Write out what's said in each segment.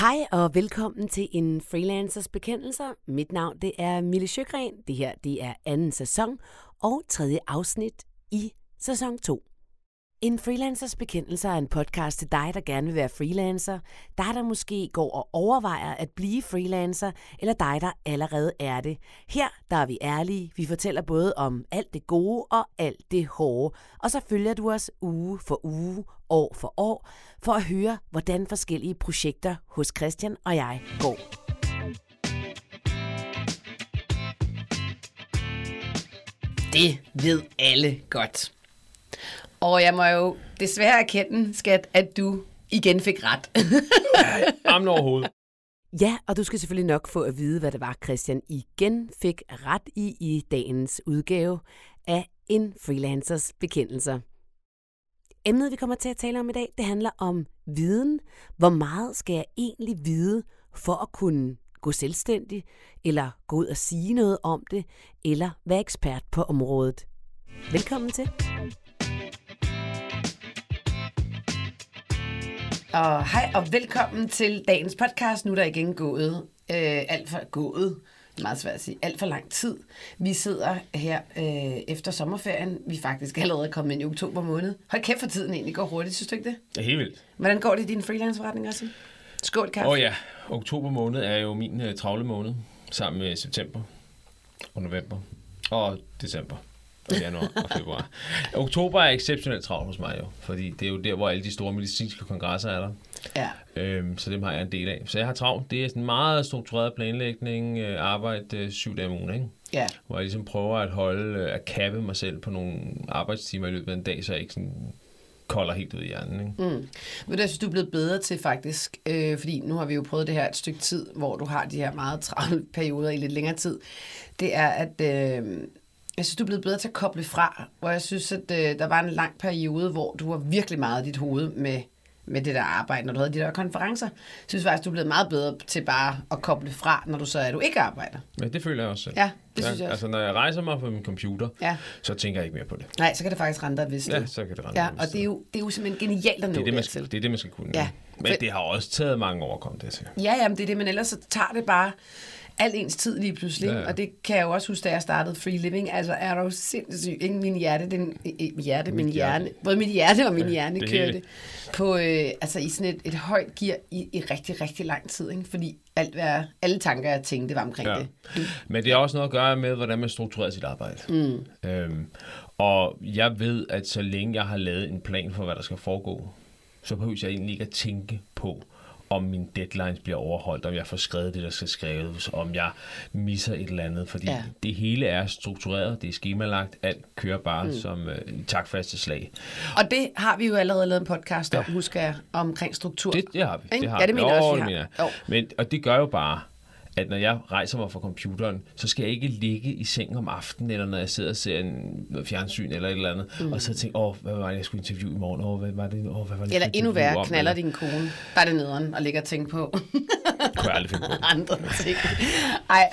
Hej og velkommen til en Freelancers Bekendelser. Mit navn det er Mille Sjøgren. Det her det er anden sæson og tredje afsnit i sæson 2. En Freelancers Bekendelser er en podcast til dig, der gerne vil være freelancer, dig, der måske går og overvejer at blive freelancer, eller dig, der allerede er det. Her der er vi ærlige. Vi fortæller både om alt det gode og alt det hårde. Og så følger du os uge for uge, år for år, for at høre, hvordan forskellige projekter hos Christian og jeg går. Det ved alle godt. Og jeg må jo desværre erkende, skat, at du igen fik ret. Armen overhovedet. Ja, og du skal selvfølgelig nok få at vide, hvad det var, Christian igen fik ret i i dagens udgave af en freelancers bekendelser. Emnet, vi kommer til at tale om i dag, det handler om viden. Hvor meget skal jeg egentlig vide for at kunne gå selvstændig, eller gå ud og sige noget om det, eller være ekspert på området? Velkommen til. Og hej og velkommen til dagens podcast. Nu er der igen gået øh, alt for gået. Meget svært at sige. Alt for lang tid. Vi sidder her øh, efter sommerferien. Vi er faktisk allerede kommet ind i oktober måned. Hold kæft for tiden egentlig går hurtigt, synes du ikke det? Det er helt vildt. Hvordan går det i din freelance-forretning også? Skål, kaffe. Åh oh, ja, oktober måned er jo min uh, travle måned, sammen med september og november og december og januar og februar. Oktober er exceptionelt travlt hos mig jo, fordi det er jo der, hvor alle de store medicinske kongresser er der. Ja. Øhm, så dem har jeg en del af. Så jeg har travlt. Det er sådan meget struktureret planlægning, øh, arbejde øh, syv dage om ugen, ikke? Ja. Hvor jeg ligesom prøver at holde, øh, at kappe mig selv på nogle arbejdstimer i løbet af en dag, så jeg ikke sådan kolder helt ud i hjernen. Ikke? Mm. Du, jeg synes, du er blevet bedre til faktisk, øh, fordi nu har vi jo prøvet det her et stykke tid, hvor du har de her meget travle perioder i lidt længere tid. Det er, at øh, jeg synes, du er blevet bedre til at koble fra, hvor jeg synes, at øh, der var en lang periode, hvor du var virkelig meget i dit hoved med, med det der arbejde, når du havde de der konferencer. Jeg synes faktisk, du er blevet meget bedre til bare at koble fra, når du så er, du ikke arbejder. Ja, det føler jeg også selv. Ja, det synes jeg også. Altså, når jeg rejser mig på min computer, Ja. så tænker jeg ikke mere på det. Nej, så kan det faktisk rende dig vist Ja, så kan det rende Ja, og det er, jo, det er jo simpelthen genialt at nå Det er det, man skal, det er det, man skal kunne. Ja. Men det har også taget mange år at komme det til. Ja, jamen det er det, men ellers så tager det bare al ens tid lige pludselig. Ja, Ja. Og det kan jeg jo også huske, da jeg startede Free Living. Altså er du sindssyg. Ikke min hjerte, den, ikke hjerte, min Mit hjerne. hjerte. Både mit hjerte og min Ja, hjerne det kørte hele. på, øh, altså i sådan et, et højt gear i, i rigtig, rigtig lang tid. Ikke? Fordi alt, hvad, alle tanker, jeg tænkte, var omkring Ja. det. Men det har også noget at gøre med, hvordan man strukturerer sit arbejde. Mm. Øhm, og jeg ved, at så længe jeg har lavet en plan for, hvad der skal foregå, så behøver jeg egentlig ikke at tænke på, om mine deadlines bliver overholdt, om jeg får skrevet det, der skal skrives, om jeg misser et eller andet. Fordi Ja. ja. det hele er struktureret, det er skemalagt, alt kører bare mm. som øh, takfaste slag. Og det har vi jo allerede lavet en podcast om, husker jeg, omkring struktur. Det, det har vi. Ikke? Det har Ja, det vi. mener jeg også, vi har. Jo. Men, og det gør jo bare, at når jeg rejser mig fra computeren, så skal jeg ikke ligge i seng om aftenen, eller når jeg sidder og ser en fjernsyn eller et eller andet, mm. og så tænke, åh, hvad var det, jeg skulle interviewe i morgen? Åh, hvad var det, åh, hvad var det, Eller endnu værre, knaller din kone. Er det nederen og ligger og tænke på Kunne jeg aldrig finde på. andre ting. Ej,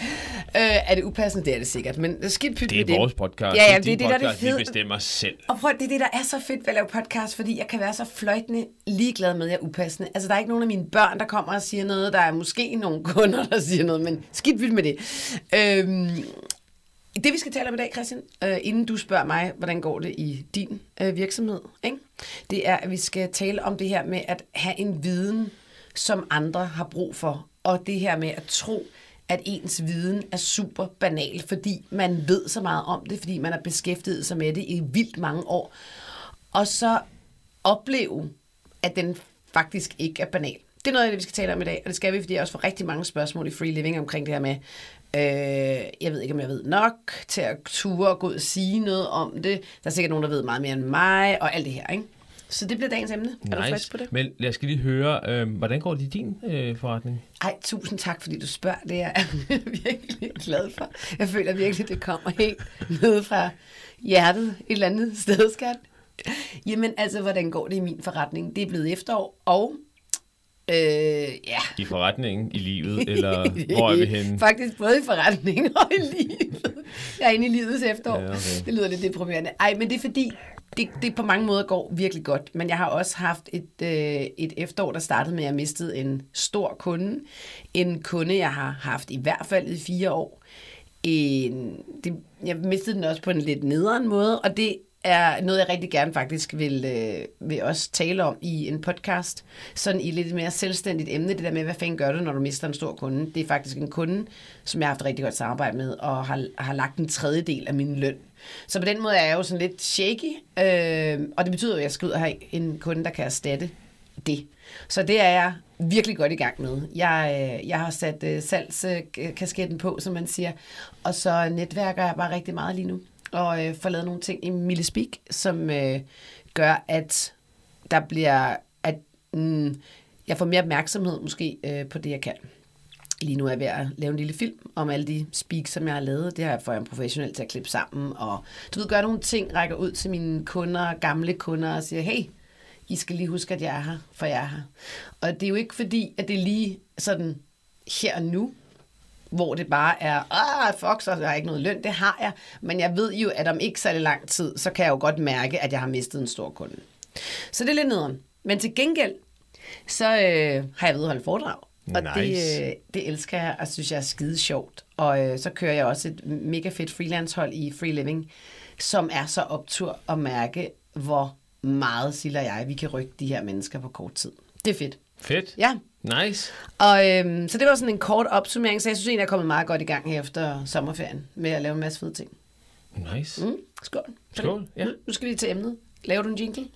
øh, er det upassende? Det er det sikkert, men skidt pyt Det med er vores podcast. Ja, ja, det det er det, der er det podcast. fede. Vi bestemmer selv. Og prøv, det er det, der er så fedt ved at lave podcast, fordi jeg kan være så fløjtende ligeglad med, at jeg er upassende. Altså, der er ikke nogen af mine børn, der kommer og siger noget. Der er måske nogle kunder, der siger noget, men skidt vildt med det. Øhm, det, vi skal tale om i dag, Christian, øh, inden du spørger mig, hvordan går det i din øh, virksomhed, ikke? det er, at vi skal tale om det her med at have en viden, som andre har brug for, og det her med at tro, at ens viden er super banal, fordi man ved så meget om det, fordi man har beskæftiget sig med det i vildt mange år, og så opleve, at den faktisk ikke er banal. Det er noget af det, vi skal tale om i dag, og det skal vi, fordi jeg også får rigtig mange spørgsmål i Free Living omkring det her med, øh, jeg ved ikke, om jeg ved nok til at ture og gå ud og sige noget om det. Der er sikkert nogen, der ved meget mere end mig, og alt det her, ikke? Så det bliver dagens emne. Er du frisk på det? Men lad os lige høre, øh, hvordan går det i din øh, forretning? Ej, tusind tak, fordi du spørger. Det er jeg virkelig glad for. Jeg føler virkelig, det kommer helt ned fra hjertet et eller andet sted, skat. Jamen, altså, hvordan går det i min forretning? Det er blevet efterår, og øh, ja, I forretningen, i livet, eller hvor er vi henne? Faktisk både i forretningen og i livet. Jeg er inde i livets efterår. Ja, okay. Det lyder lidt deprimerende. Ej, men det er fordi, det, det på mange måder går virkelig godt, men jeg har også haft et, øh, et efterår, der startede med, at jeg mistede en stor kunde. En kunde, jeg har haft i hvert fald i fire år. En, det, jeg mistede den også på en lidt nederen måde, og det er noget, jeg rigtig gerne faktisk vil, øh, vil også tale om i en podcast. Sådan i lidt mere selvstændigt emne, det der med, hvad fanden gør du, når du mister en stor kunde. Det er faktisk en kunde, som jeg har haft rigtig godt samarbejde med, og har, har lagt en tredjedel af min løn. Så på den måde er jeg jo sådan lidt shaky, øh, og det betyder jo, at jeg skal ud og have en kunde, der kan erstatte det. Så det er jeg virkelig godt i gang med. Jeg, øh, jeg har sat øh, salgskasketten på, som man siger, og så netværker jeg bare rigtig meget lige nu og øh, får lavet nogle ting i Millespeak, som øh, gør, at der bliver, at mm, jeg får mere opmærksomhed måske øh, på det, jeg kan. Lige nu er jeg ved at lave en lille film om alle de speaks, som jeg har lavet. Det har jeg fået en professionel til at klippe sammen. Og du ved, gør nogle ting, rækker ud til mine kunder, gamle kunder, og siger, hey, I skal lige huske, at jeg er her, for jeg er her. Og det er jo ikke fordi, at det er lige sådan her og nu, hvor det bare er, ah, fuck, så har jeg ikke noget løn. Det har jeg, men jeg ved jo, at om ikke særlig lang tid, så kan jeg jo godt mærke, at jeg har mistet en stor kunde. Så det er lidt nederen. Men til gengæld, så øh, har jeg ved at holde foredrag. Og Nice. det, øh, det elsker jeg, og synes jeg er skide sjovt. Og øh, så kører jeg også et mega fedt freelance-hold i Free Living, som er så optur at mærke, hvor meget, Silla og jeg, vi kan rykke de her mennesker på kort tid. Det er fedt. Fedt. Ja, Nice. og øhm, så det var sådan en kort opsummering, så jeg synes egentlig, jeg er kommet meget godt i gang her efter sommerferien med at lave en masse fede ting. Nice. Mm, skål. Skål, ja. Nu, nu skal vi til emnet. Laver du en jingle?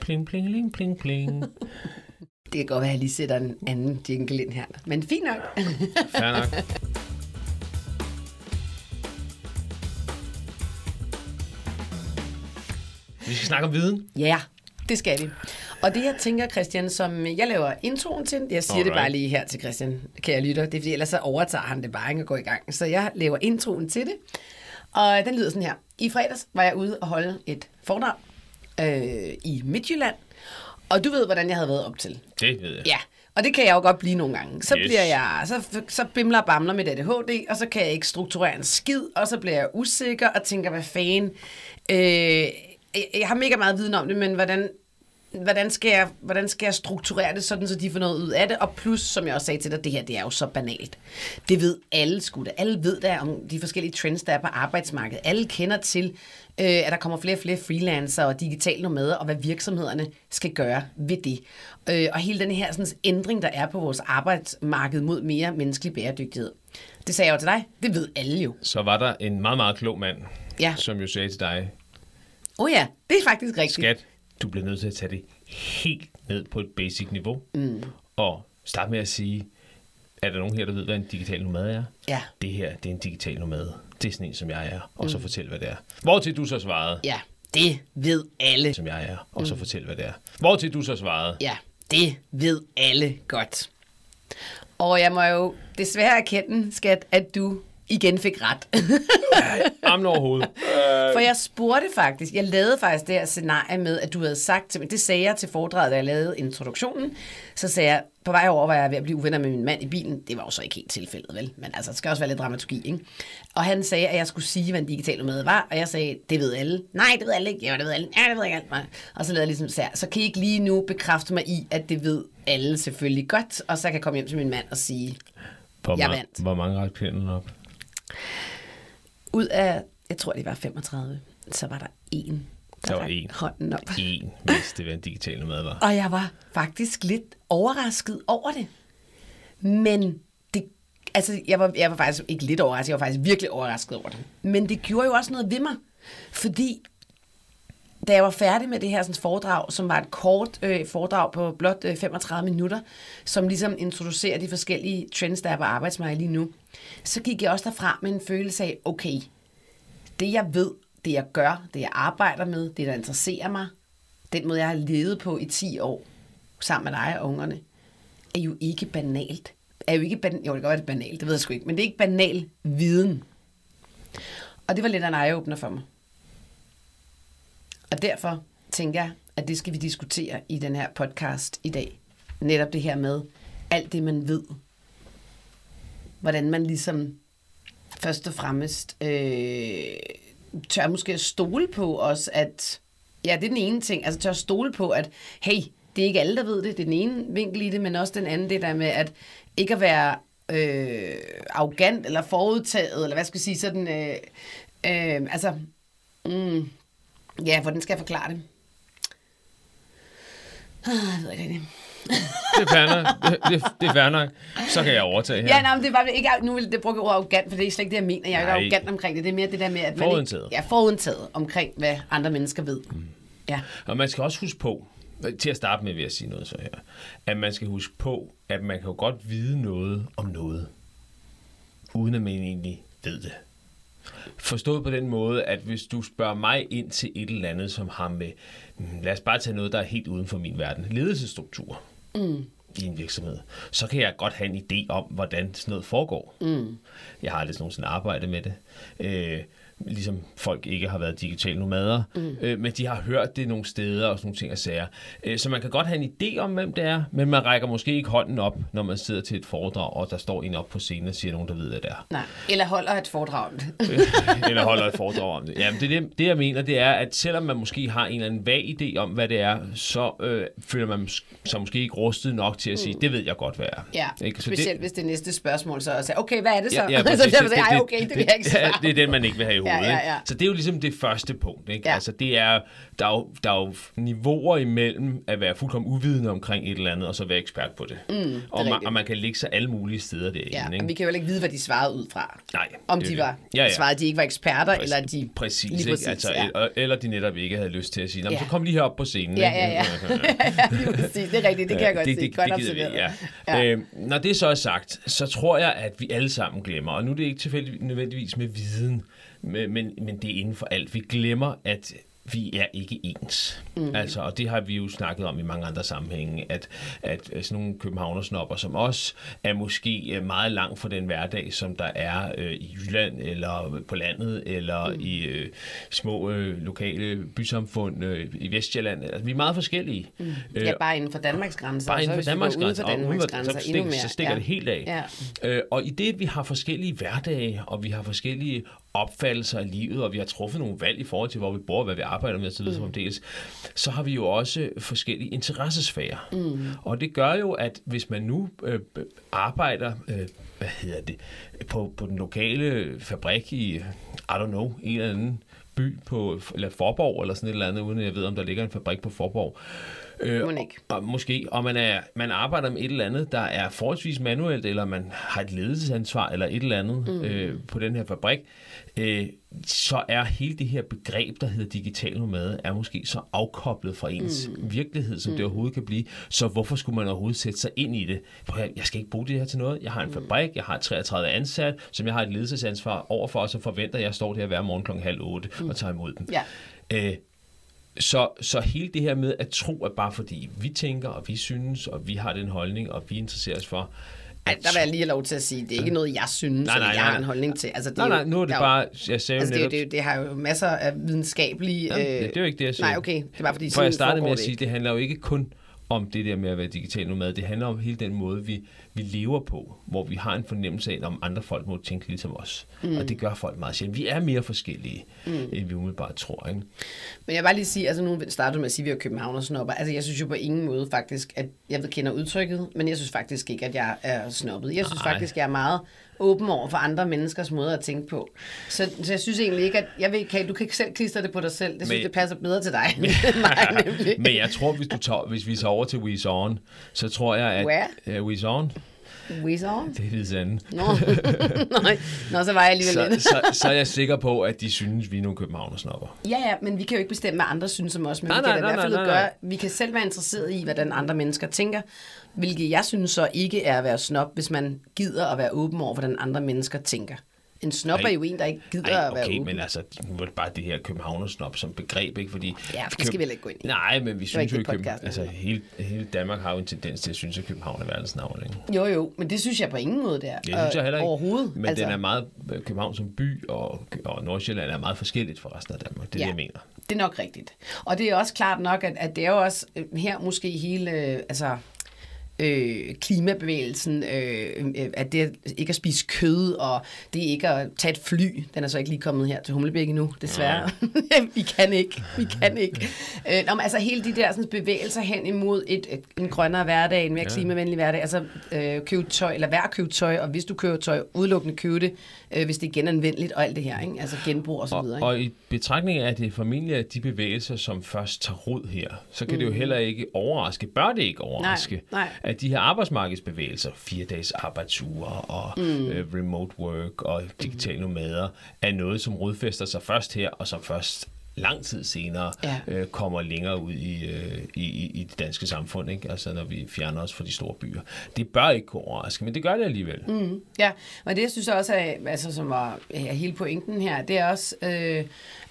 Pling, pling, pling, pling, pling. Det kan godt være, at jeg lige sætter en anden jingle ind her. Men fint nok. Fair nok. Vi skal snakke om viden. Ja, det skal vi. Og det jeg tænker, Christian, som jeg laver introen til, jeg siger Alright. det bare lige her til Christian, kan jeg lytte, det er fordi ellers så overtager han det bare ikke og går i gang. Så jeg laver introen til det, og den lyder sådan her. I fredags var jeg ude og holde et foredrag øh, i Midtjylland, og du ved, hvordan jeg havde været op til. Det ved jeg. Ja, og det kan jeg jo godt blive nogle gange. Så Yes. bliver jeg, så, så bimler og bamler med ADHD, og så kan jeg ikke strukturere en skid, og så bliver jeg usikker og tænker, hvad fanden. Øh, jeg, jeg har mega meget viden om det, men hvordan, hvordan, skal jeg, hvordan skal jeg strukturere det, sådan så de får noget ud af det? Og plus, som jeg også sagde til dig, det her det er jo så banalt. Det ved alle sgu da. Alle ved der om de forskellige trends, der er på arbejdsmarkedet. Alle kender til, øh, at der kommer flere og flere freelancere og digitale nomader, og hvad virksomhederne skal gøre ved det. Øh, og hele den her sådan, ændring, der er på vores arbejdsmarked mod mere menneskelig bæredygtighed. Det sagde jeg jo til dig. Det ved alle jo. Så var der en meget, meget klog mand, Ja. som jo sagde til dig, oh ja, det er faktisk rigtigt. skat, du bliver nødt til at tage det helt ned på et basic niveau, mm. og starte med at sige, er der nogen her, der ved, hvad en digital nomad er? Ja. Det her, det er en digital nomad. Det er sådan en, som jeg er, og så fortæl, hvad det er. Hvor til du så svarede, Ja, det ved alle. som jeg er, og så fortæl, hvad det er. Hvor til du så svarede, Ja, det ved alle godt. Og jeg må jo desværre erkende, skat, at du igen fik ret. armen over hovedet. For jeg spurgte faktisk, jeg lavede faktisk det her scenarie med, at du havde sagt til mig, det sagde jeg til foredraget, da jeg lavede introduktionen, så sagde jeg, på vej over var jeg ved at blive uvenner med min mand i bilen. Det var jo så ikke helt tilfældet, vel? Men altså, det skal også være lidt dramaturgi, ikke? Og han sagde, at jeg skulle sige, hvad en digital nomade var, og jeg sagde, det ved alle. Nej, det ved alle ikke. Ja, det ved alle. Ja, det ved ikke alt. Og så lavede jeg ligesom, så, så kan I ikke lige nu bekræfte mig i, at det ved alle selvfølgelig godt, og så kan jeg komme hjem til min mand og sige, Hvor, Jeg vandt. hvor mange ret kvinder op? Ud af, jeg tror det var 35, så var der en, Der var rakte en. hånden op. En vidste, hvad en digital nomad var. Og jeg var faktisk lidt overrasket over det. Men det, altså, jeg var, jeg var faktisk ikke lidt overrasket, jeg var faktisk virkelig overrasket over det. Men det gjorde jo også noget ved mig, fordi da jeg var færdig med det her sådan, foredrag, som var et kort øh, foredrag på blot øh, 35 minutter, som ligesom introducerer de forskellige trends, der er på arbejdsmarkedet lige nu, så gik jeg også derfra med en følelse af, okay, det jeg ved, det jeg gør, det jeg arbejder med, det der interesserer mig, den måde jeg har levet på i 10 år, sammen med dig og ungerne, er jo ikke banalt. Er jo ikke ban- jo, det kan godt være, det banalt, det ved jeg sgu ikke, men det er ikke banal viden. Og det var lidt af en eye-åbner for mig. Og derfor tænker jeg, at det skal vi diskutere i den her podcast i dag. Netop det her med alt det, man ved. Hvordan man ligesom først og fremmest øh, tør måske at stole på os, at Ja, det er den ene ting. Altså tør stole på, at hey, det er ikke alle, der ved det. Det er den ene vinkel i det, men også den anden, det der med, at ikke at være øh, arrogant eller forudtaget, eller hvad skal jeg sige, sådan, øh, øh, altså, mm, ja, hvordan skal jeg forklare det? Ah, jeg ved ikke rigtig. Det er fair nok. Det, det, det er fair nok. Så kan jeg overtage her. Ja, nej, men det er bare ikke, nu vil det bruge ordet arrogant, for det er slet ikke det, jeg mener. Jeg er ikke arrogant omkring det. Det er mere det der med, at man Forudindtaget. ikke, ja, forudtaget omkring, hvad andre mennesker ved. Mm. Ja. Og man skal også huske på, til at starte med vil jeg sige noget så her, at man skal huske på, at man kan jo godt vide noget om noget, uden at man egentlig ved det. Forstået på den måde, at hvis du spørger mig ind til et eller andet, som har med, mm, lad os bare tage noget, der er helt uden for min verden, ledelsesstruktur mm. i en virksomhed, så kan jeg godt have en idé om, hvordan sådan noget foregår. Mm. Jeg har aldrig nogensinde arbejdet med det. Øh, ligesom folk ikke har været digitale nomader, mm. øh, men de har hørt det nogle steder og sådan nogle ting og sager. Øh, så man kan godt have en idé om, hvem det er, men man rækker måske ikke hånden op, når man sidder til et foredrag, og der står en op på scenen og siger nogen, der ved, hvad det er. Nej, eller holder et foredrag om det. eller holder et foredrag om det. Jamen, det, det, det, jeg mener, det er, at selvom man måske har en eller anden vag idé om, hvad det er, så øh, føler man sig måske ikke rustet nok til at sige, det ved jeg godt, hvad er. Ja, Ikke? Så specielt hvis det næste spørgsmål så er, okay, hvad er det så? Ja, ja, så præcis. derfor "Ej, okay, det vil jeg ikke ja, svare det er den, man ikke vil have i hovedet. Ja, ja, ikke? ja. Så det er jo ligesom det første punkt. Ikke? Ja. Altså, det er, der, er jo, der er jo niveauer imellem at være fuldkommen uvidende omkring et eller andet, og så være ekspert på det. Mm, det og, man, og man kan ligge sig alle mulige steder derinde. Ja, ikke? vi kan jo ikke vide, hvad de svarede ud fra. Nej, Om de var Ja, ja. svarede, de ikke var eksperter, eller de... Præcis, lige ikke? præcis altså, ja. eller, eller de netop ikke havde lyst til at sige, "Nå, men Ja. så kom lige herop på scenen. Ja, ikke?" ja, ja. ja, lige præcis. Det er rigtigt, det kan jeg godt det, se. det, Godt det vi, ja. Ja. Øh, når det så er sagt, så tror jeg, at vi alle sammen glemmer, og nu er det ikke tilfældigt nødvendigvis med viden, men, men, men det er inden for alt. Vi glemmer, at vi er ikke ens. Mm. Altså, og det har vi jo snakket om i mange andre sammenhænge, at, at sådan nogle københavnersnopper som os er måske øh, meget langt fra den hverdag, som der er øh, i Jylland, eller på landet, eller mm. i øh, små øh, lokale bysamfund øh, i Vestjylland. Altså, vi er meget forskellige. Mm. Ja, bare inden for Danmarks grænser. Bare inden for Danmarks grænser, og uden Danmarks for- grænser, så stikker ja. det helt af. Ja. Øh, og i det, vi har forskellige hverdage, og vi har forskellige opfattelser af livet, og vi har truffet nogle valg i forhold til, hvor vi bor, hvad vi arbejder med osv., mm. dels, så har vi jo også forskellige interessesfærer. Mm. Og det gør jo, at hvis man nu øh, arbejder, øh, hvad hedder det, på, på den lokale fabrik i, I don't know, en eller anden by på, eller Forborg, eller sådan et eller andet, uden jeg ved, om der ligger en fabrik på Forborg, Øh, Må ikke. og måske, og man, er, man arbejder med et eller andet, der er forholdsvis manuelt, eller man har et ledelsesansvar, eller et eller andet mm. øh, på den her fabrik, øh, så er hele det her begreb, der hedder digital nomade, er måske så afkoblet fra ens mm. virkelighed, som mm. det overhovedet kan blive. Så hvorfor skulle man overhovedet sætte sig ind i det? At høre, Jeg skal ikke bruge det her til noget. Jeg har en fabrik, jeg har 33 ansat, som jeg har et ledelsesansvar overfor, og så forventer jeg, at jeg står der hver morgen klokken halv otte mm. og tager imod dem. Ja. Øh, så, så hele det her med at tro, at bare fordi vi tænker, og vi synes, og vi har den holdning, og vi interesserer os for... Ej, der vil jeg lige have lov til at sige, det er ikke noget, jeg synes, Nej, eller nej, jeg har nej. en holdning til. Altså, det Nej, nej, nu er det bare... Jeg sagde Altså, jo det, netop... det, det har jo masser af videnskabelige... Jamen, det, det er jo ikke det, jeg siger. Nej, okay. Det er bare fordi, For jeg startede med at det sige, ikke. det handler jo ikke kun om det der med at være digital nomad. Det handler om hele den måde, vi, vi lever på, hvor vi har en fornemmelse af, om andre folk må tænke ligesom os. Mm. Og det gør folk meget sjældent. Vi er mere forskellige, mm. end vi umiddelbart tror. Ikke? Men jeg vil bare lige sige, altså nu startede du med at sige, at vi er københavnersnopper. Altså jeg synes jo på ingen måde faktisk, at jeg ved kender udtrykket, men jeg synes faktisk ikke, at jeg er snobbet. Jeg synes Nej. faktisk, jeg er meget åben over for andre menneskers måder at tænke på. Så, så jeg synes egentlig ikke, at jeg ved, kan, du kan ikke selv klistre det på dig selv. Det synes Men- det passer bedre til dig mig nemlig. Men jeg tror, hvis, du tager, hvis vi tager over til Weeze On, så tror jeg, at... Where? Uh, On, On? det er lidt andet. Nå. Nej. Nå, så var jeg alligevel Så, så, så er jeg sikker på, at de synes, vi er nogle københavnersnopper. Ja, ja, men vi kan jo ikke bestemme, hvad andre synes om os, men Nej, vi kan nej, da i nej, hvert fald nej, nej, gøre, nej. vi kan selv være interesseret i, hvordan andre mennesker tænker, hvilket jeg synes så ikke er at være snob, hvis man gider at være åben over, hvordan andre mennesker tænker. En snob er jo en, der ikke gider Ej, at være okay, men altså, nu det bare det her københavnersnop som begreb, ikke? Fordi Ja, det skal vi heller ikke gå ind i. Nej, men vi synes jo, at Køben... altså, hele, hele Danmark har jo en tendens til at synes, at København er verdens navn, ikke? Jo, jo, men det synes jeg på ingen måde, det er. Det synes jeg heller ikke. Overhovedet. Men altså, den er meget, København som by og, og Nordsjælland er meget forskelligt fra resten af Danmark. Det er Ja. det, jeg mener. Det er nok rigtigt. Og det er også klart nok, at, at det er jo også øh, her måske hele, øh, altså øh, klimabevægelsen, øh, øh, at det ikke at spise kød, og det ikke at tage et fly. Den er så ikke lige kommet her til Humlebæk endnu, desværre. vi kan ikke, vi kan ikke. Øh, nå, men altså hele de der sådan, bevægelser hen imod et, et, en grønnere hverdag, en mere ja. klimavenlig hverdag, altså øh, købe tøj, eller være købe tøj, og hvis du køber tøj, udelukkende købe det, øh, hvis det er genanvendeligt og alt det her, ikke? altså genbrug og så videre. Ikke? Og, og i betragtning af, det formentlig at de bevægelser, som først tager rod her, så kan mm. det jo mm. heller ikke overraske, bør det ikke overraske, nej, nej. At de her arbejdsmarkedsbevægelser, fire dages arbejdsuger og mm. øh, remote work og digitale nomader, er noget, som rodfæster sig først her, og som først lang tid senere ja. øh, kommer længere ud i, øh, i, i det danske samfund, ikke? altså når vi fjerner os fra de store byer. Det bør ikke kunne overraske, men det gør det alligevel. Mm, ja, og det jeg synes også er, altså, som var ja, hele pointen her, det er også øh,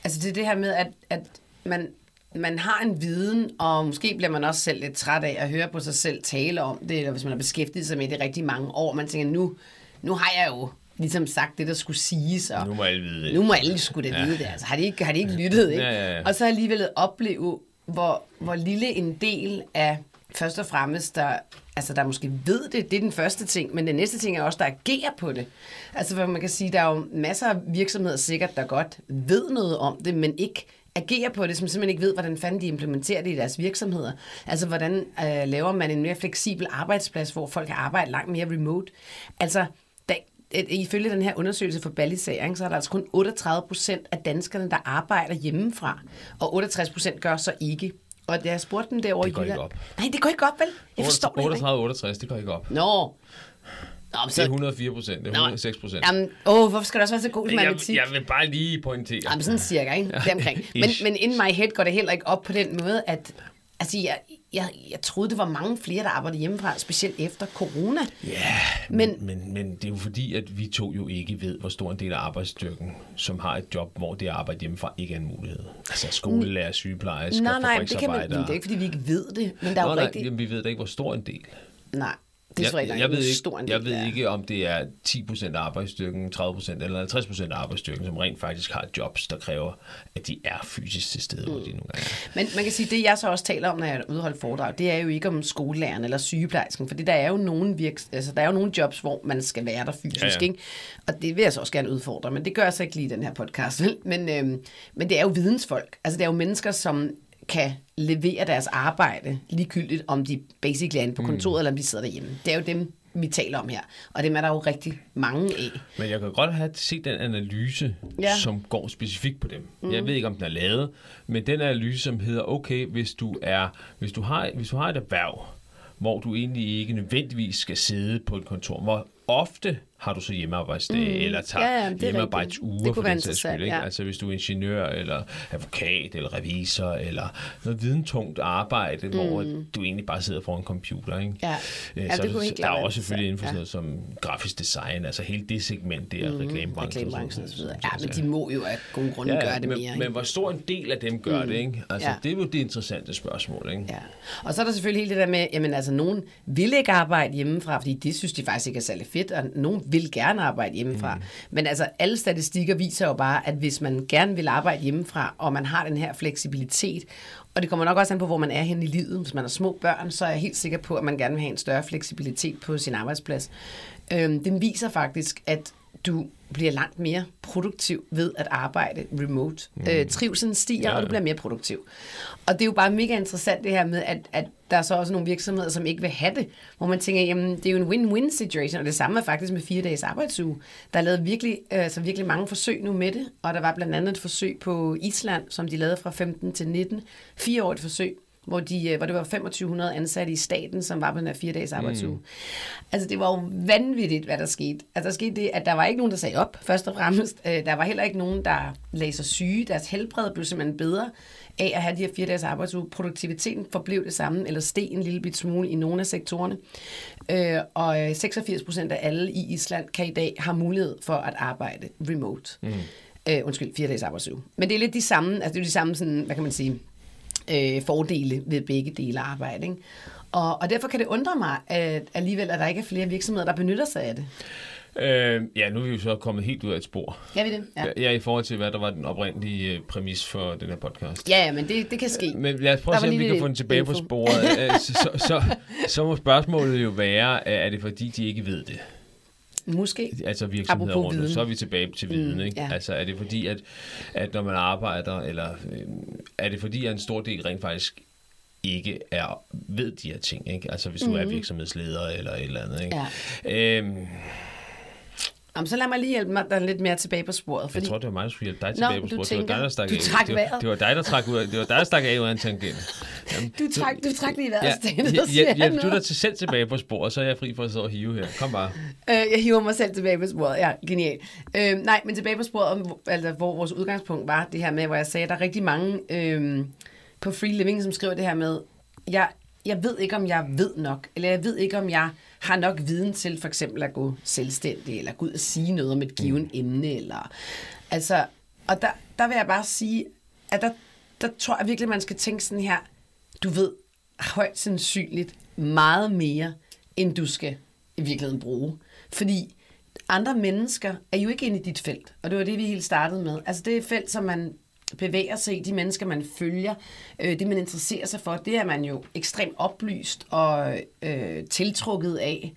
altså det, det her med, at, at man, man har en viden, og måske bliver man også selv lidt træt af at høre på sig selv tale om det, eller hvis man har beskæftiget sig med det rigtig mange år, man tænker, nu, nu har jeg jo ligesom sagt det, der skulle siges. Og nu må alle vide det. Nu må alle skulle da ja. vide det. Altså, har, de ikke, har de ikke lyttet? Ikke? Ja, ja, ja. Og så alligevel opleve, hvor, hvor lille en del af først og fremmest, der, altså, der måske ved det, det er den første ting, men den næste ting er også, der agerer på det. Altså, for man kan sige, der er jo masser af virksomheder sikkert, der godt ved noget om det, men ikke agerer på det, som simpelthen ikke ved, hvordan fanden de implementerer det i deres virksomheder. Altså, hvordan øh, laver man en mere fleksibel arbejdsplads, hvor folk kan arbejde langt mere remote. Altså, ifølge den her undersøgelse for Ballisering, så er der altså kun 38 procent af danskerne, der arbejder hjemmefra, og 68 procent gør så ikke. Og da jeg spurgte dem derovre det går i Jylland... ikke op. Nej, det går ikke op, vel? Jeg forstår 38, 68, det går ikke op. Nå. Nå, så... Det er 104 procent, det er 106 procent. Jamen, åh, hvorfor skal du også være så god til matematik? Jeg, jeg vil bare lige pointere. Jamen, sådan cirka, ikke? Det omkring. Men, men in my head går det heller ikke op på den måde, at Altså, jeg, jeg, jeg troede, det var mange flere, der arbejdede hjemmefra, specielt efter corona. Ja, men, men, men det er jo fordi, at vi to jo ikke ved, hvor stor en del af arbejdsstyrken, som har et job, hvor det at arbejde hjemmefra ikke er en mulighed. Altså skolelærer, sygeplejersker, Nej, nej, det kan man, det er ikke, fordi vi ikke ved det, men der er jo nej, rigtig... Jamen, vi ved da ikke, hvor stor en del. Nej, det tror jeg, jeg, jeg ved ikke, stor Jeg ved ikke, om det er 10% af arbejdsstyrken, 30% eller 50% af arbejdsstyrken, som rent faktisk har jobs, der kræver, at de er fysisk til stede, mm. hvor de nogle gange er. Men man kan sige, det jeg så også taler om, når jeg udholder foredrag, det er jo ikke om skolelæreren eller sygeplejersken, fordi der er jo nogle, virks, altså, der er jo nogle jobs, hvor man skal være der fysisk, ja, ja. ikke? Og det vil jeg så også gerne udfordre, men det gør jeg så ikke lige i den her podcast? Men, øhm, men det er jo vidensfolk. Altså det er jo mennesker, som kan levere deres arbejde, ligegyldigt om de basically er inde på mm. kontoret, mm. eller om de sidder derhjemme. Det er jo dem, vi taler om her. Og dem er der jo rigtig mange af. Men jeg kan godt have set den analyse, ja. som går specifikt på dem. Mm. Jeg ved ikke, om den er lavet, men den analyse, som hedder, okay, hvis du, er, hvis du, har, hvis du har et erhverv, hvor du egentlig ikke nødvendigvis skal sidde på et kontor, hvor ofte har du så hjemmearbejdsdag, mm. eller tager ja, ja, hjemmearbejdsuger det for den sags skyld. Ikke? Ja. Altså hvis du er ingeniør, eller advokat, eller revisor, eller noget videntungt arbejde, mm. hvor du egentlig bare sidder foran en computer. Ikke? Ja. Øh, ja, så det det, der er også selvfølgelig inden for sådan noget som grafisk design, altså hele det segment der, mm. reklamebranchen. reklamebranchen og så videre. Ja, men de må jo af gode grunde ja, gøre det men, mere. Men hvor stor en del af dem gør mm. det, ikke? Altså, ja. det er jo det interessante spørgsmål, ikke? Ja. Og så er der selvfølgelig hele det der med, jamen altså, nogen vil ikke arbejde hjemmefra, fordi det synes de faktisk ikke er særlig fedt, og nogen vil gerne arbejde hjemmefra. Mm. Men altså, alle statistikker viser jo bare, at hvis man gerne vil arbejde hjemmefra, og man har den her fleksibilitet, og det kommer nok også an på, hvor man er hen i livet. Hvis man har små børn, så er jeg helt sikker på, at man gerne vil have en større fleksibilitet på sin arbejdsplads. Øhm, den viser faktisk, at du bliver langt mere produktiv ved at arbejde remote. Mm. Øh, trivselen stiger, ja. og du bliver mere produktiv. Og det er jo bare mega interessant det her med, at, at der er så også nogle virksomheder, som ikke vil have det, hvor man tænker, jamen det er jo en win-win situation, og det samme er faktisk med fire dages arbejdsuge. Der er lavet virkelig, altså virkelig mange forsøg nu med det, og der var blandt andet et forsøg på Island, som de lavede fra 15 til 19. Fire år et forsøg, hvor, de, øh, hvor det var 2500 ansatte i staten, som var på den her fire dages arbejdsuge. Mm. Altså, det var jo vanvittigt, hvad der skete. Altså, der skete det, at der var ikke nogen, der sagde op, først og fremmest. Øh, der var heller ikke nogen, der lagde sig syge. Deres helbred blev simpelthen bedre af at have de her fire dages arbejdsuge. Produktiviteten forblev det samme, eller steg en lille bit smule i nogle af sektorerne. Øh, og 86 procent af alle i Island kan i dag have mulighed for at arbejde remote. Mm. Øh, undskyld, fire dages arbejdsuge. Men det er lidt de samme, altså det er de samme, sådan, hvad kan man sige, øh, fordele ved begge dele af arbejde. Ikke? Og, og derfor kan det undre mig at alligevel, at der ikke er flere virksomheder, der benytter sig af det. Øh, ja, nu er vi jo så kommet helt ud af et spor. Ja, vi det? Ja. Ja. i forhold til, hvad der var den oprindelige øh, præmis for den her podcast. Ja, ja, men det, det kan ske. Men lad os prøve at se, om vi kan få den tilbage på info. sporet. Øh, så, så, så, så må spørgsmålet jo være, er det fordi, de ikke ved det? Måske. Altså virksomheder rundt, viden. så er vi tilbage til viden, Mm, ikke? ja. Altså er det fordi, at, at når man arbejder, eller øh, er det fordi, at en stor del rent faktisk ikke er ved de her ting, ikke? Altså hvis du er virksomhedsleder eller et eller andet, ikke? Ja. Øhm, Jamen, så lad mig lige hjælpe mig der lidt mere tilbage på sporet. jeg Fordi... tror, det var mig, der skulle hjælpe dig Nå, tilbage på du sporet. Det var tænker, dig, der stak du af. trak det, var, det var dig, der trak ud af, det var dig, der stak af ud af en tangent. Jamen, Du trak, du trak lige vejret, ja, ja, ja, ja, jeg du er til selv tilbage på sporet, så er jeg fri for at sidde og hive her. Kom bare. Øh, jeg hiver mig selv tilbage på sporet. Ja, genial. Øh, nej, men tilbage på sporet, om, altså, hvor vores udgangspunkt var det her med, hvor jeg sagde, at der er rigtig mange øh, på Free Living, som skriver det her med, jeg, jeg ved ikke, om jeg ved nok, eller jeg ved ikke, om jeg har nok viden til for eksempel at gå selvstændig, eller gå ud og sige noget om et givet emne, eller... Altså, og der, der vil jeg bare sige, at der, der tror jeg virkelig, man skal tænke sådan her, du ved højt sandsynligt meget mere, end du skal i virkeligheden bruge. Fordi andre mennesker er jo ikke inde i dit felt, og det var det, vi helt startede med. Altså det er et felt, som man bevæger sig i, de mennesker, man følger, øh, det, man interesserer sig for, det er man jo ekstremt oplyst og øh, tiltrukket af.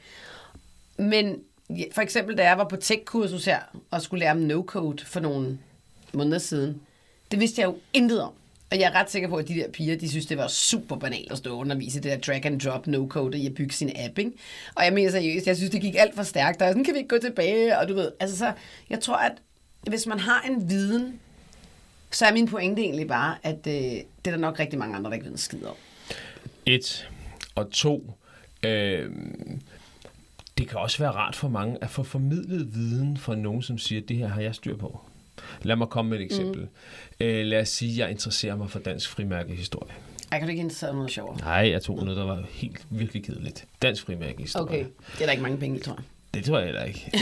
Men ja, for eksempel, da jeg var på tech-kursus her, og skulle lære om no-code for nogle måneder siden, det vidste jeg jo intet om. Og jeg er ret sikker på, at de der piger, de synes, det var super banalt at stå og undervise i det der drag and drop no-code i at bygge sin app, ikke? Og jeg mener seriøst, jeg synes, det gik alt for stærkt, og sådan kan vi ikke gå tilbage, og du ved, altså så, jeg tror, at hvis man har en viden, så er min pointe egentlig bare, at øh, det er der nok rigtig mange andre, der ikke ved en skid om. Et. Og to. Øh, det kan også være rart for mange at få formidlet viden fra nogen, som siger, det her har jeg styr på. Lad mig komme med et eksempel. Mm. Øh, lad os sige, at jeg interesserer mig for dansk frimærkehistorie. Jeg kan du ikke interessere dig i noget sjovere? Nej, jeg tog noget, der var helt virkelig kedeligt. Dansk frimærkehistorie. Okay, det er der ikke mange penge tror jeg. Det tror jeg heller ikke.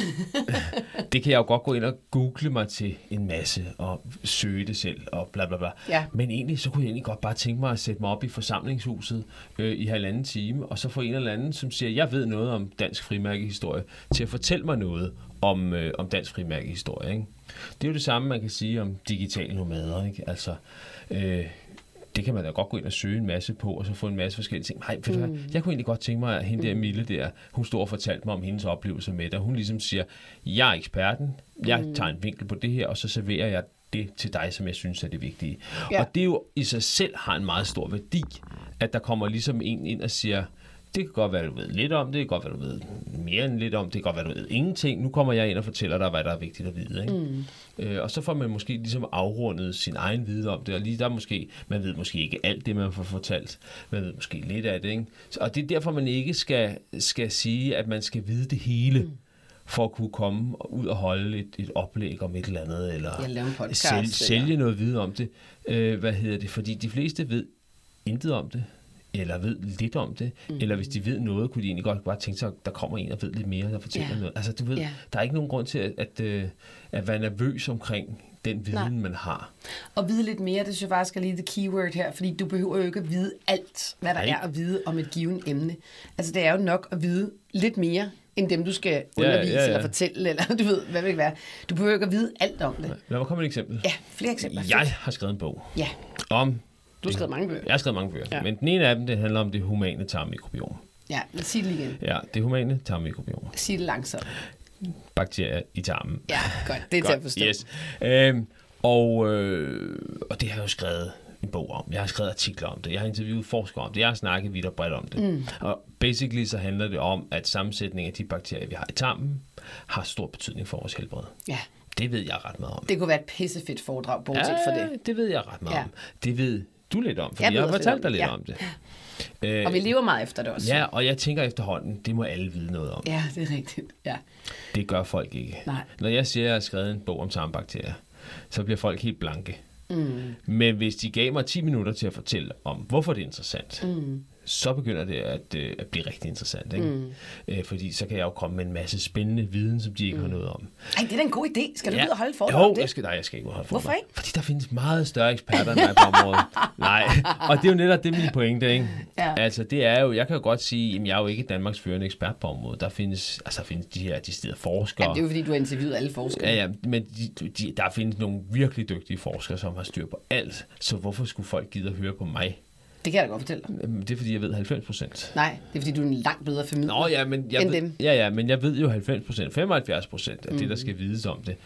det kan jeg jo godt gå ind og google mig til en masse og søge det selv og bla bla bla. Ja. Men egentlig, så kunne jeg egentlig godt bare tænke mig at sætte mig op i forsamlingshuset øh, i halvanden time, og så få en eller anden, som siger, jeg ved noget om dansk frimærkehistorie, til at fortælle mig noget om, øh, om dansk frimærkehistorie. Ikke? Det er jo det samme, man kan sige om digitale nomader. Ikke? Altså, øh, det kan man da godt gå ind og søge en masse på, og så få en masse forskellige ting. Nej, du hvad, jeg kunne egentlig godt tænke mig, at hende der Mille der, hun stod og fortalte mig om hendes oplevelser med det, og hun ligesom siger, jeg er eksperten, jeg tager en vinkel på det her, og så serverer jeg det til dig, som jeg synes er det vigtige. Ja. Og det jo i sig selv har en meget stor værdi, at der kommer ligesom en ind og siger, det kan godt være, du ved lidt om det, det kan godt være, du ved mere end lidt om det, det kan godt være, du ved ingenting. Nu kommer jeg ind og fortæller dig, hvad der er vigtigt at vide. Ikke? Mm. Øh, og så får man måske ligesom afrundet sin egen viden om det, og lige der måske, man ved måske ikke alt det, man får fortalt, man ved måske lidt af det. Ikke? Og det er derfor, man ikke skal, skal sige, at man skal vide det hele. Mm for at kunne komme ud og holde et, et oplæg om et eller andet, eller podcast, sælge, sælge noget viden om det. Øh, hvad hedder det? Fordi de fleste ved intet om det, eller ved lidt om det, mm. eller hvis de ved noget, kunne de egentlig godt bare tænke sig, at der kommer en, der ved lidt mere, der fortæller Ja. noget. Altså, du ved, Ja. der er ikke nogen grund til at, at, øh, at være nervøs omkring den viden, Nej. man har. Og vide lidt mere, det synes jeg faktisk er lige det keyword her, fordi du behøver jo ikke at vide alt, hvad der Nej. er at vide om et givet emne. Altså det er jo nok at vide lidt mere, end dem du skal Ja, undervise ja, ja. eller fortælle, eller du ved, hvad vil det være. Du behøver ikke at vide alt om det. Lad mig komme med et eksempel. Ja, flere eksempler. Jeg har skrevet en bog Ja, om... du har skrevet mange bøger. Jeg har skrevet mange bøger, Ja. ja. men den ene af dem, det handler om det humane tarmmikrobiom. Ja, men sig det lige igen. Ja, det humane tarmmikrobiom. Sig det langsomt. Bakterier i tarmen. Ja, godt. Det er til at forstå. Yes. Øhm, og, øh, og det har jeg jo skrevet en bog om. Jeg har skrevet artikler om det. Jeg har interviewet forskere om det. Jeg har snakket vidt og bredt om det. Mm. Og basically så handler det om, at sammensætningen af de bakterier, vi har i tarmen, har stor betydning for vores helbred. Ja, Det ved jeg ret meget om. det kunne være et pissefedt foredrag, bortset for det. det ved jeg ret meget Ja. ja. om. Det ved du lidt om, fordi Jeg jeg, har fortalt dig det. lidt Ja. om det. Øh, Og vi lever meget efter det også. ja, og jeg tænker efterhånden, det må alle vide noget om. ja det er rigtigt. Ja. Det gør folk ikke. Nej. Når jeg siger, at jeg har skrevet en bog om tarmbakterier, så bliver folk helt blanke. Mm. Men hvis de gav mig 10 minutter til at fortælle om, hvorfor det er interessant, mm. Så begynder det at, øh, at blive rigtig interessant. Ikke? Mm. Øh, fordi så kan jeg jo komme med en masse spændende viden, som de ikke mm. har noget om. Ej, det er da en god idé. Skal du ja. ud og holde foredrag jo, det? Jeg skal, nej, jeg skal ikke holde Hvorfor ikke? Fordi der findes meget større eksperter end mig på området. nej, og det er jo netop det, min pointe, ikke? Ja. Altså, det er jo, jeg kan jo godt sige, at jeg er jo ikke Danmarks førende ekspert på området. Der findes, altså, der findes de her de steder forskere. Ja, det er jo fordi, du har interviewet alle forskere. Ja, ja, men de, de, der findes nogle virkelig dygtige forskere, som har styr på alt. Så hvorfor skulle folk gide at høre på mig? Det kan jeg da godt fortælle dig. Det er, fordi jeg ved 90 procent. Nej, det er fordi, du er en langt bedre formidler. Nå ja, men jeg End ved, dem. Ja, ja, men jeg ved jo 90 procent, 75 procent af mm. det, der skal vides om det.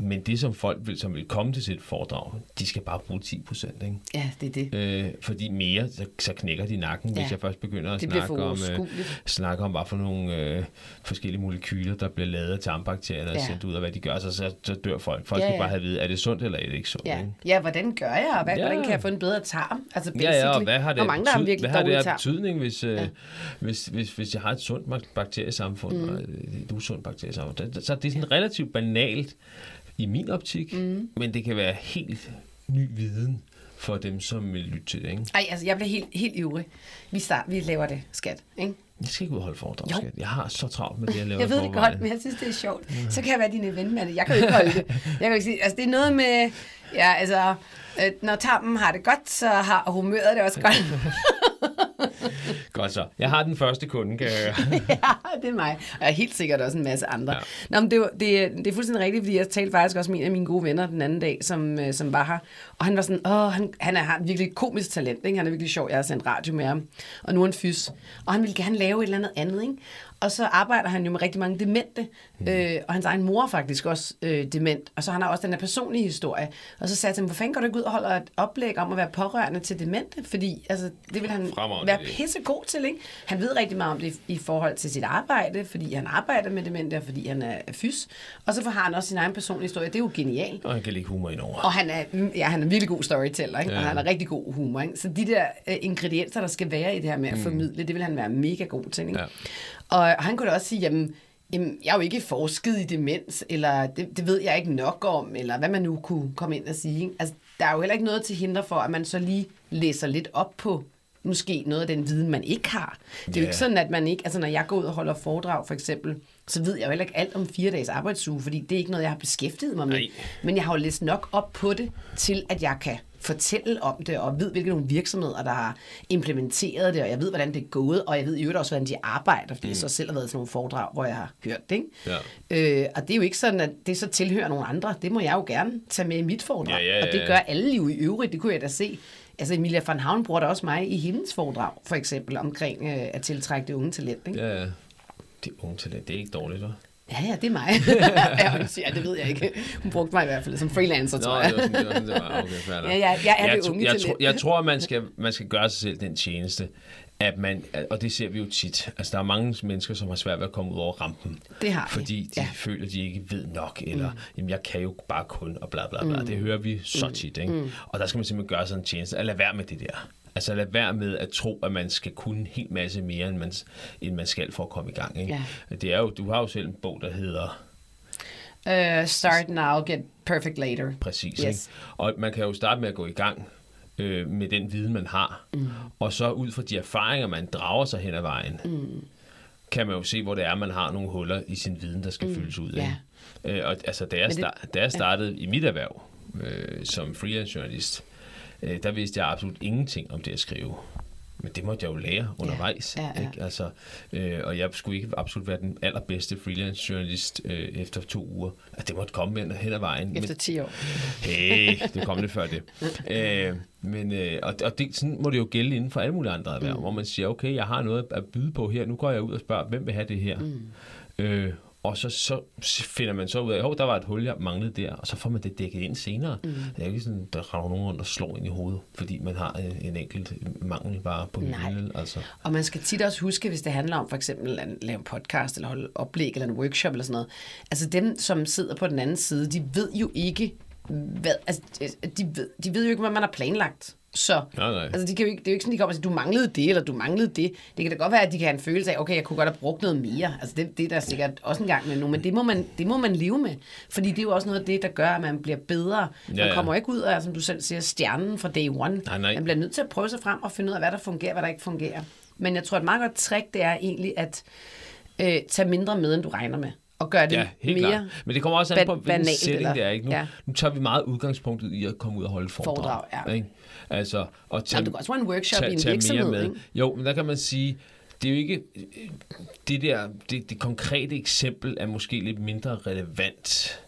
Men det, som folk vil, som vil komme til sit foredrag, de skal bare bruge 10 procent, ikke? Ja, det er det. Øh, fordi mere, så, så knækker de nakken, ja. Hvis jeg først begynder at Det snakke om, øh, snakke om, hvad for nogle øh, forskellige molekyler, der bliver lavet af tarmbakterierne og Ja. sendt ud, og hvad de gør, så, så, så dør folk. Folk Ja, skal ja. bare have at vide, er det sundt eller er det ikke sundt? Ja. Ikke? ja, hvordan gør jeg, og hvad, Ja. hvordan kan jeg få en bedre tarm? Altså Ja, ja, og basically. hvad har det, Hvor mange, betyd- hvad har det af betydning, hvis, øh, Ja. hvis, hvis, hvis jeg har et sundt bak- bakteriesamfund mm. og et usundt bakteriesamfund? Så- Så det er sådan relativt banalt i min optik, mm. men det kan være helt ny viden for dem, som vil lytte til det. Ikke? Ej, altså, jeg bliver helt, helt ivrig. Vi, start, vi laver det, skat. Ikke? Jeg skal ikke ud og holde foredrag, Jo. skat. Jeg har så travlt med det, jeg laver Jeg ved det godt, men jeg synes, det er sjovt. Så kan jeg være din eventmand. Jeg kan jo ikke holde det. Jeg kan ikke sige, altså det er noget med, ja, altså, øh, når tarmen har det godt, så har humøret det også godt. Godt så. Jeg har den første kunde, kan jeg høre. ja, det er mig. Og jeg er helt sikkert også en masse andre. Ja. Nå, men det, var- det, det er fuldstændig rigtigt, fordi jeg talte faktisk også med en af mine gode venner den anden dag, som, øh, som var her. Og han var sådan, åh, han, han er, har virkelig komisk talent, ikke? Han er virkelig sjov. Jeg har sendt radio med ham. Og nu er han fys. Og han ville gerne lave et eller andet andet, ikke? Og så arbejder han jo med rigtig mange demente. Mm. Øh, og hans egen mor er faktisk også øh, dement. Og så han har også den her personlige historie. Og så sagde jeg til ham, hvor fanden går du ikke ud og holder et oplæg om at være pårørende til demente? Fordi altså, det vil han Fremragende være idé. pisse god til, ikke? Han ved rigtig meget om det i forhold til sit arbejde, fordi han arbejder med demente, og fordi han er fys. Og så har han også sin egen personlige historie. Det er jo genialt. Og han kan lægge humor ind over. Og han er, mm, ja, han er en virkelig god storyteller, ikke? Ja. Og han er rigtig god humor. Ikke? Så de der øh, ingredienser, der skal være i det her med at formidle, det vil han være mega god til. Ikke? Ja. Og, og han kunne da også sige, jamen, jamen, jeg er jo ikke forsket i demens, eller det, det ved jeg ikke nok om, eller hvad man nu kunne komme ind og sige. Ikke? Altså, der er jo heller ikke noget til hinder for, at man så lige læser lidt op på måske noget af den viden, man ikke har. Det er jo Ja. ikke sådan, at man ikke, altså når jeg går ud og holder foredrag for eksempel, så ved jeg jo heller ikke alt om fire dages arbejdsuge, fordi det er ikke noget, jeg har beskæftiget mig med. Nej. Men jeg har jo læst nok op på det, til at jeg kan fortælle om det, og ved, hvilke nogle virksomheder, der har implementeret det, og jeg ved, hvordan det er gået, og jeg ved i øvrigt også, hvordan de arbejder, fordi mm. jeg så selv har været til nogle foredrag, hvor jeg har hørt det. Ikke? Ja. Øh, og det er jo ikke sådan, at det så tilhører nogle andre. Det må jeg jo gerne tage med i mit foredrag. Ja, ja, ja, Og det ja. gør alle jo i øvrigt, det kunne jeg da se. Altså Emilia van Havn bruger da også mig i hendes foredrag, for eksempel, omkring øh, at tiltrække det unge talent. Ikke? Ja, ja. Det unge talent, det er ikke dårligt, hva'? Ja, ja, det er mig. ja, det ved jeg ikke. Hun brugte mig i hvert fald som freelancer, tror Nå, jeg. det var sådan, det var sådan, det var. Okay. Ja, ja, jeg er jeg, det tro- unge jeg, talent. tror, jeg tror, man skal, man skal gøre sig selv den tjeneste, at man, og det ser vi jo tit, altså der er mange mennesker, som har svært ved at komme ud over rampen. Det har vi, Fordi de ja. føler, at de ikke ved nok, eller mm. jamen, jeg kan jo bare kun, og bla bla bla. Mm. Det hører vi så tit, ikke? Mm. Og der skal man simpelthen gøre sådan en tjeneste, at lade være med det der. Altså lad være med at tro, at man skal kunne en hel masse mere, end man, end man skal for at komme i gang. Ikke? Det er jo, du har jo selv en bog, der hedder Uh, start now, get perfect later. Præcis. Yes. Ikke? Og man kan jo starte med at gå i gang øh, med den viden, man har. Mm. Og så ud fra de erfaringer, man drager sig hen ad vejen, mm. kan man jo se, hvor det er, man har nogle huller i sin viden, der skal mm. fyldes ud. Ja. Ikke? Øh, og altså, da jeg, det- start, da jeg startede ja. i mit erhverv øh, som freelance journalist, øh, der vidste jeg absolut ingenting om det at skrive. Men det måtte jeg jo lære undervejs. Ja, ja. Ikke? Altså, øh, og jeg skulle ikke absolut være den allerbedste freelance journalist øh, efter to uger. Altså, det måtte komme hen, ad vejen. Efter 10 år. Hey, det kom lidt før det. øh, men, øh, og, og det, sådan må det jo gælde inden for alle mulige andre erhverv, mm. hvor man siger, okay, jeg har noget at byde på her, nu går jeg ud og spørger, hvem vil have det her? Mm. Øh, og så, så finder man så ud af, at der var et hul, jeg manglede der, og så får man det dækket ind senere. Mm. Det er jo ikke sådan, der rager nogen rundt og slår ind i hovedet, fordi man har en, en enkelt mangel bare på hylden. Altså. Og man skal tit også huske, hvis det handler om for eksempel at lave en podcast, eller holde oplæg, eller en workshop, eller sådan noget. Altså dem, som sidder på den anden side, de ved jo ikke hvad, altså, de, ved, de ved jo ikke, hvad man har planlagt. Så Nej, nej. Altså, de kan jo ikke, det er jo ikke sådan, de kommer og siger, du manglede det, eller du manglede det. Det kan da godt være, at de kan have en følelse af, okay, jeg kunne godt have brugt noget mere. Altså, det, det er der sikkert også en gang med nu, men det må, man, det må man leve med. Fordi det er jo også noget af det, der gør, at man bliver bedre. Man Ja, ja. kommer ikke ud af, som du selv siger, stjernen fra day one. Nej, nej. Man bliver nødt til at prøve sig frem og finde ud af, hvad der fungerer, hvad der ikke fungerer. Men jeg tror, et meget godt trick, det er egentlig at øh, tage mindre med, end du regner med. Og gøre det Ja, helt mere klart. Men det kommer også an på, hvilken banalt, setting eller- det er. Ikke? Nu, Ja. nu tager vi meget udgangspunktet i at komme ud og holde foredrag. Foredrag, ja. Ikke? Altså, og tage, Jamen, du kan også have en workshop tage, i en virksomhed, med. ikke? Jo, men der kan man sige, det er jo ikke... Det der, det, det konkrete eksempel er måske lidt mindre relevant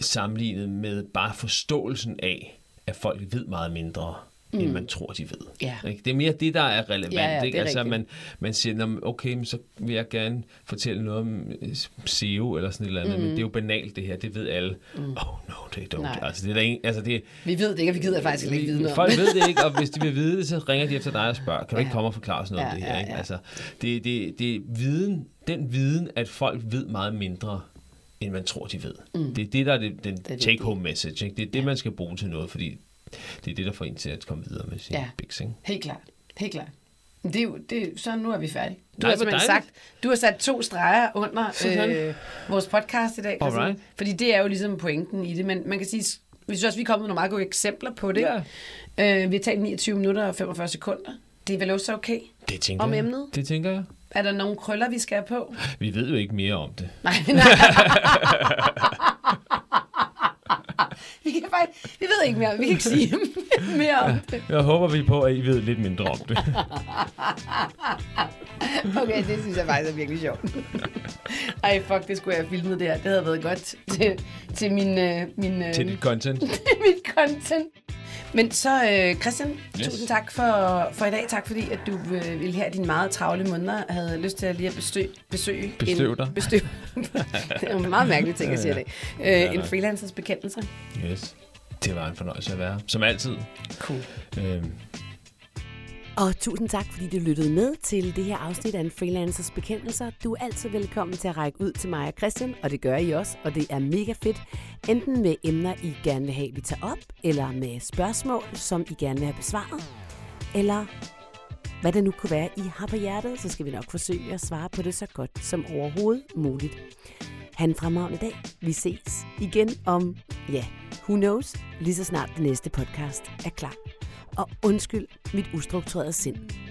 sammenlignet med bare forståelsen af, at folk ved meget mindre, mm. end man tror, de ved. Ja. Ikke? Det er mere det, der er relevant. Ja, ja, ikke? er Altså, man, man siger, "Nå, men okay, så vil jeg gerne fortælle noget om øh, SEO eller sådan et eller andet, mm. men det er jo banalt det her, det ved alle. Mm. Oh no, they don't. Nej. Altså, det er der ingen, altså det, Vi ved det ikke, og vi gider faktisk heller ikke vide noget Folk ved det ikke, og hvis de vil vide det, så ringer de efter dig og spørger, kan du ikke Ja. komme og forklare os noget Ja, det her? ja, Ikke? ja. Altså, det, det, det er viden, den viden, at folk ved meget mindre, end man tror, de ved. Mm. Det er det, der er det, den take-home message. Ikke? Det er det, man skal bruge til noget, fordi det er det, der får en til at komme videre med sin Ja. Ikke? Helt klart. Helt klart. Det er jo, det er, så nu er vi færdige. Du Nej, har simpelthen sagt, du har sat to streger under øh, vores podcast i dag. Alright. Fordi det er jo ligesom pointen i det. Men man kan sige, vi synes også, vi er kommet med nogle meget gode eksempler på det. Ja. Øh, vi har talt 29 minutter og 45 sekunder. Det er vel også okay. Det tænker Om jeg. emnet? Det tænker jeg. Er der nogle krøller, vi skal have på? Vi ved jo ikke mere om det. Nej, nej. vi, kan faktisk, vi ved ikke mere. Vi kan ikke sige mere om det. Jeg håber vi på, at I ved lidt mindre om det. Okay, det synes jeg faktisk er virkelig sjovt. Ej, fuck, det skulle jeg have filmet det her. Det havde været godt til, til min, øh, min, øh, til dit content. mit content. Men så, øh, Christian, yes. Tusind tak for, for i dag. Tak fordi, at du øh, ville her dine meget travle måneder havde lyst til at lige at besøge, besøge Bestøv en, dig. Bestøv. det er en meget mærkelig ting at sige i Ja, ja. Øh, en freelancers bekendelse. Yes. Det var en fornøjelse at være. Som altid. Cool. Øhm, og tusind tak, fordi du lyttede med til det her afsnit af en Freelancers Bekendelser. Du er altid velkommen til at række ud til mig og Christian, og det gør I også, og det er mega fedt. Enten med emner, I gerne vil have, vi tager op, eller med spørgsmål, som I gerne vil have besvaret, eller hvad det nu kunne være, I har på hjertet, så skal vi nok forsøge at svare på det så godt som overhovedet muligt. Han en fremragende dag. Vi ses igen om, ja, who knows, lige så snart det næste podcast er klar. Og undskyld mit ustrukturerede sind.